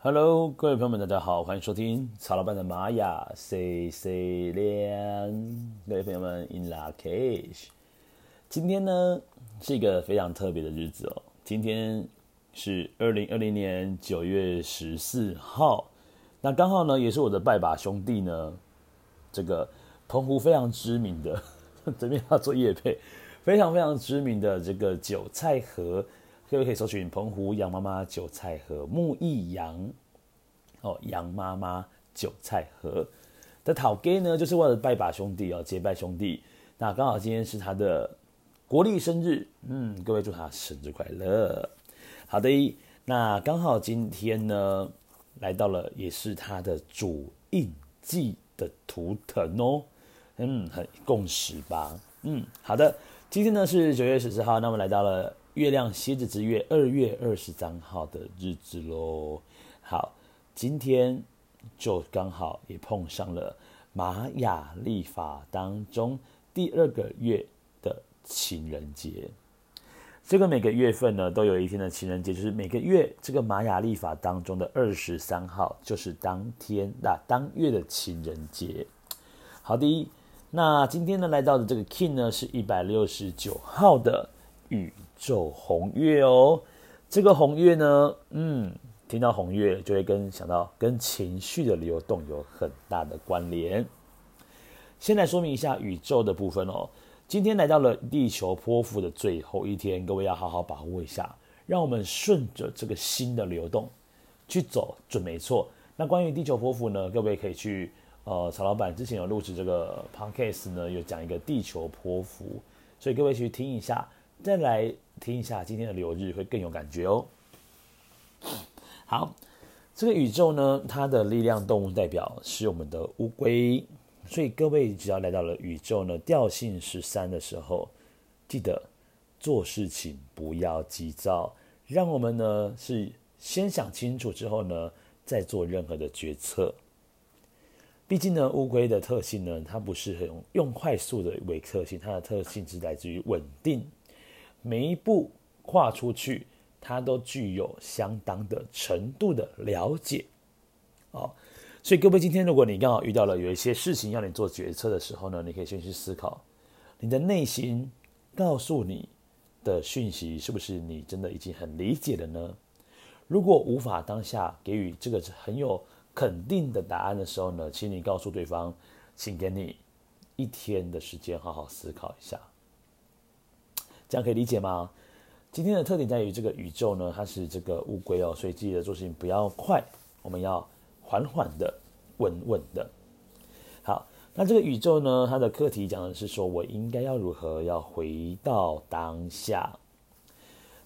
Hello，各位朋友们，大家好，欢迎收听曹老板的玛雅 C C 恋。各位朋友们，In lak'ech。今天呢是一个非常特别的日子哦。今天是二零二零年九月十四号，那刚好呢也是我的拜把兄弟呢，这个澎湖非常知名的，这边要做业配，非常非常知名的这个韭菜盒。各位可以搜寻澎湖杨妈妈韭菜盒木易杨哦，杨妈妈韭菜盒的讨 gay 呢，就是为了拜把兄弟哦，结拜兄弟。那刚好今天是他的国历生日，嗯，各位祝他生日快乐。好的，那刚好今天呢，来到了也是他的主印记的图腾哦，嗯，很共识吧，嗯，好的，今天呢是九月十四号，那么来到了。月亮蝎子之月二月二十三号的日子喽，好，今天就刚好也碰上了玛雅历法当中第二个月的情人节。这个每个月份呢都有一天的情人节，就是每个月这个玛雅历法当中的二十三号就是当天那、当月的情人节。好的，那今天呢来到的这个 King 呢是一百六十九号的宇宙红月哦，这个红月呢，嗯，听到红月就会跟想到跟情绪的流动有很大的关联。先来说明一下宇宙的部分哦。今天来到了地球泼妇的最后一天，各位要好好把握一下，让我们顺着这个心的流动去走，准没错。那关于地球泼妇呢，各位可以去呃，曹老板之前有录制这个 podcast 呢，有讲一个地球泼妇，所以各位去听一下。再来听一下今天的流日，会更有感觉哦。好，这个宇宙呢，它的力量动物代表是我们的乌龟，所以各位只要来到了宇宙呢调性十三的时候，记得做事情不要急躁，让我们呢是先想清楚之后呢再做任何的决策。毕竟呢，乌龟的特性呢，它不是很用快速的为特性，它的特性是来自于稳定。每一步跨出去，它都具有相当的程度的了解，哦，所以各位今天如果你刚好遇到了有一些事情要你做决策的时候呢，你可以先去思考，你的内心告诉你的讯息是不是你真的已经很理解了呢？如果无法当下给予这个很有肯定的答案的时候呢，请你告诉对方，请给你一天的时间好好思考一下。这样可以理解吗？今天的特点在于这个宇宙呢，它是这个乌龟哦，所以记得做事情不要快，我们要缓缓的、稳稳的。好，那这个宇宙呢，它的课题讲的是说我应该要如何要回到当下。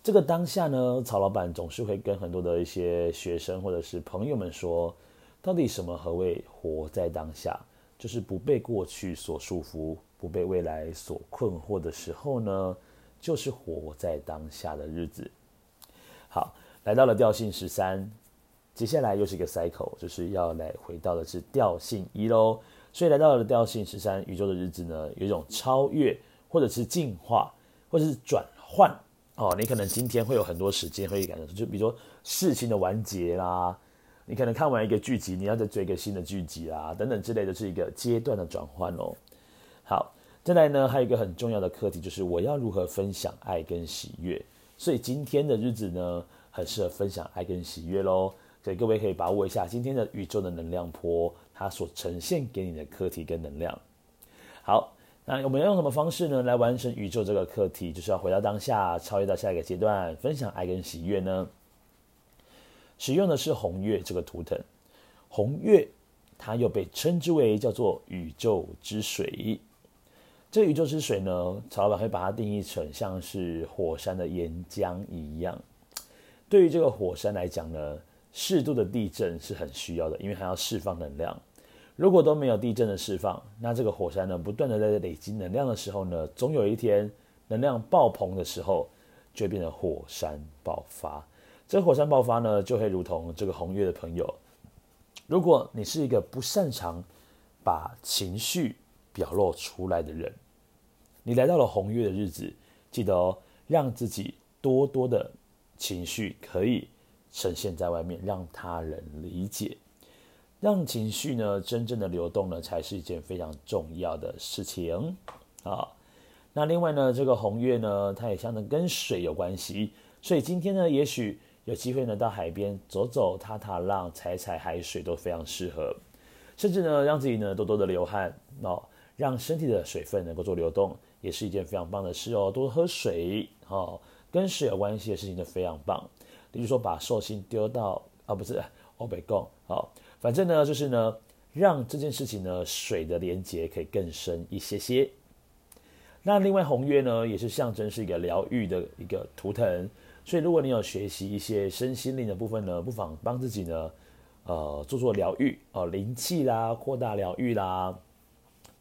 这个当下呢，曹老板总是会跟很多的一些学生或者是朋友们说，到底什么何谓活在当下？就是不被过去所束缚，不被未来所困惑的时候呢，就是活在当下的日子。好，来到了调性十三，接下来又是一个 cycle，就是要来回到的是调性一喽。所以来到了调性十三，宇宙的日子呢，有一种超越，或者是进化，或者是转换。哦，你可能今天会有很多时间会感觉，就比如说事情的完结啦，你可能看完一个剧集，你要再追一个新的剧集啦，等等之类的，是一个阶段的转换哦。好。再来呢，还有一个很重要的课题，就是我要如何分享爱跟喜悦。所以今天的日子呢，很适合分享爱跟喜悦喽。所以各位可以把握一下今天的宇宙的能量波，它所呈现给你的课题跟能量。好，那我们要用什么方式呢，来完成宇宙这个课题？就是要回到当下，超越到下一个阶段，分享爱跟喜悦呢？使用的是红月这个图腾，红月它又被称之为叫做宇宙之水。这宇宙之水呢，曹老板会把它定义成像是火山的岩浆一样。对于这个火山来讲呢，适度的地震是很需要的，因为它要释放能量。如果都没有地震的释放，那这个火山呢，不断的在累积能量的时候呢，总有一天能量爆棚的时候，就会变成火山爆发。这火山爆发呢，就会如同这个红月的朋友，如果你是一个不擅长把情绪表露出来的人。你来到了红月的日子，记得哦，让自己多多的情绪可以呈现在外面，让他人理解，让情绪呢真正的流动呢，才是一件非常重要的事情啊。那另外呢，这个红月呢，它也相当跟水有关系，所以今天呢，也许有机会呢到海边走走、踏踏浪、踩踩海水都非常适合，甚至呢让自己呢多多的流汗哦，让身体的水分能够做流动，也是一件非常棒的事哦。多喝水哦，跟水有关系的事情都非常棒。比如说把寿星丢到啊，不是欧北贡，好，反正呢就是呢，让这件事情呢水的连接可以更深一些些。那另外红月呢，也是象征是一个疗愈的一个图腾，所以如果你有学习一些身心灵的部分呢，不妨帮自己呢，呃，做做疗愈哦，灵气啦，扩大疗愈啦，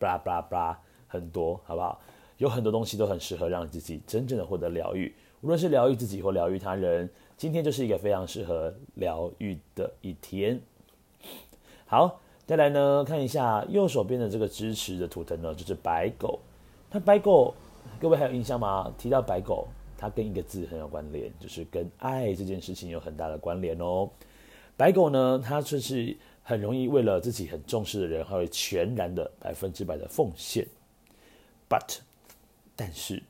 巴拉巴拉巴拉，很多，好不好？有很多东西都很适合让自己真正的获得疗愈，无论是疗愈自己或疗愈他人，今天就是一个非常适合疗愈的一天。好，再来呢，看一下右手边的这个支持的图腾呢，就是白狗。那白狗，各位还有印象吗？提到白狗，它跟一个字很有关联，就是跟爱这件事情有很大的关联哦。白狗呢，它就是很容易为了自己很重视的人，还会全然的百分之百的奉献。But，但是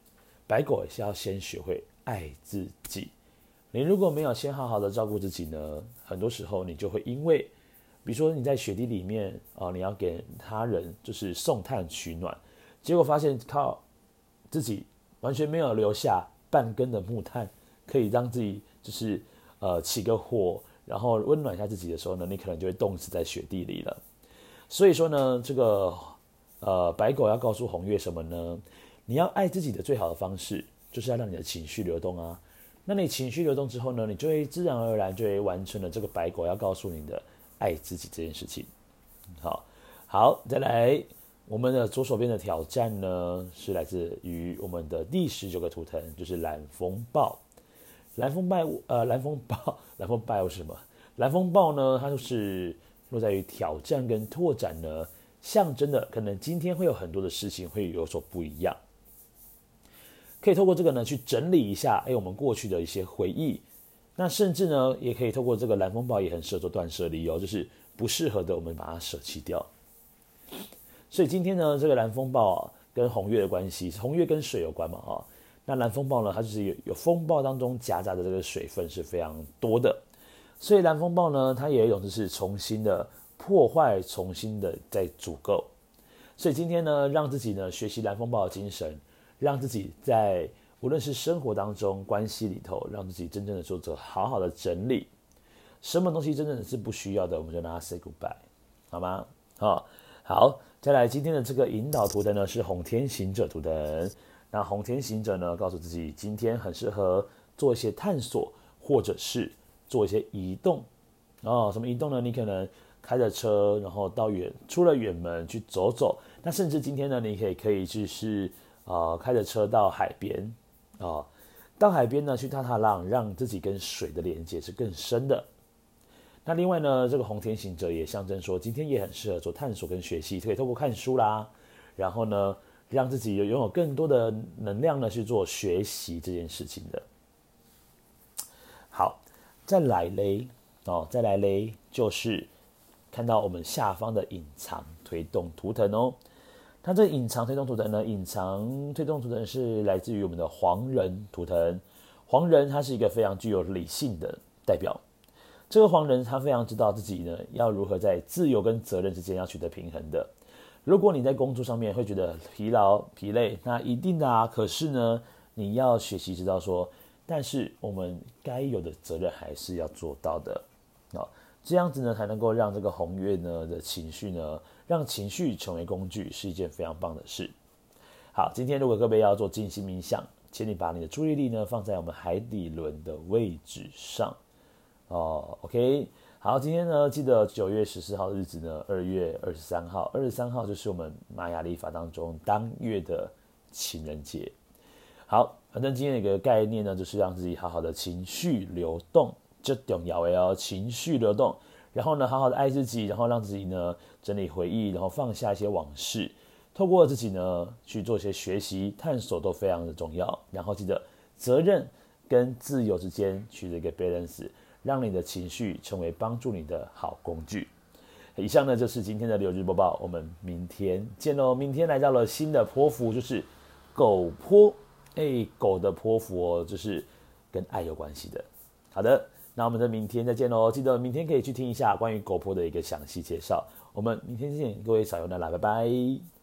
白狗也是要先学会爱自己。你如果没有先好好的照顾自己呢，很多时候你就会因为，比如说你在雪地里面啊，你要给他人就是送炭取暖。结果发现靠自己完全没有留下半根的木炭，可以让自己就是呃起个火，然后温暖一下自己的时候呢，你可能就会冻死在雪地里了。所以说呢，这个呃白狗要告诉红月什么呢？你要爱自己的最好的方式，就是要让你的情绪流动啊。那你情绪流动之后呢，你就会自然而然就会完成了这个白狗要告诉你的爱自己这件事情。好，好，再来。我们的左手边的挑战呢，是来自于我们的第十九个图腾，就是蓝风暴。蓝风暴，呃，蓝风暴，蓝风暴是什么？蓝风暴呢，它就是落在于挑战跟拓展呢，象征的可能今天会有很多的事情会有所不一样。可以透过这个呢，去整理一下，哎，我们过去的一些回忆。那甚至呢，也可以透过这个蓝风暴，也很适合做断舍离哦，就是不适合的，我们把它舍弃掉。所以今天呢，这个蓝风暴啊，跟红月的关系，红月跟水有关嘛，哈。那蓝风暴呢，它就是有有风暴当中夹杂的这个水分是非常多的，所以蓝风暴呢，它也有一种就是重新的破坏，重新的再组构。所以今天呢，让自己呢学习蓝风暴的精神，让自己在无论是生活当中、关系里头，让自己真正的做着好好的整理。什么东西真正的是不需要的，我们就拿它 say goodbye，好吗？好。好，再来今天的这个引导图腾呢，是红天行者图腾。那红天行者呢，告诉自己今天很适合做一些探索，或者是做一些移动。哦，什么移动呢？你可能开着车，然后到远出了远门去走走。那甚至今天呢，你可以可以就是啊、呃，开着车到海边啊、到海边呢去踏踏浪，让自己跟水的连接是更深的。那另外呢，这个红天行者也象征说，今天也很适合做探索跟学习，可以透过看书啦，然后呢，让自己有拥有更多的能量呢去做学习这件事情的。好，再来嘞，哦，再来嘞，就是看到我们下方的隐藏推动图腾哦。它这隐藏推动图腾呢，隐藏推动图腾是来自于我们的黄人图腾。黄人他是一个非常具有理性的代表。这个黄人他非常知道自己呢要如何在自由跟责任之间要取得平衡的。如果你在工作上面会觉得疲劳疲累，那一定的啊。可是呢，你要学习知道说，但是我们该有的责任还是要做到的。哦，这样子呢才能够让这个红月呢的情绪呢，让情绪成为工具，是一件非常棒的事。好，今天如果各位要做静心冥想，请你把你的注意力呢放在我们海底轮的位置上。哦，OK，好，今天呢，记得九月十四号日子呢，二月二十三号，二十三号就是我们玛雅历法当中当月的情人节。好，反正今天的一个概念呢，就是让自己好好的情绪流动，这重要哦，情绪流动，然后呢，好好的爱自己，然后让自己呢整理回忆，然后放下一些往事，透过自己呢去做一些学习探索，都非常的重要。然后记得责任跟自由之间取得一个 balance。让你的情绪成为帮助你的好工具。以上呢就是今天的六日播报，我们明天见喽！明天来到了新的泼符，就是狗泼，哎，狗的泼符哦，就是跟爱有关系的。好的，那我们的明天再见喽！记得明天可以去听一下关于狗泼的一个详细介绍。我们明天见，各位撒由那拉，拜拜。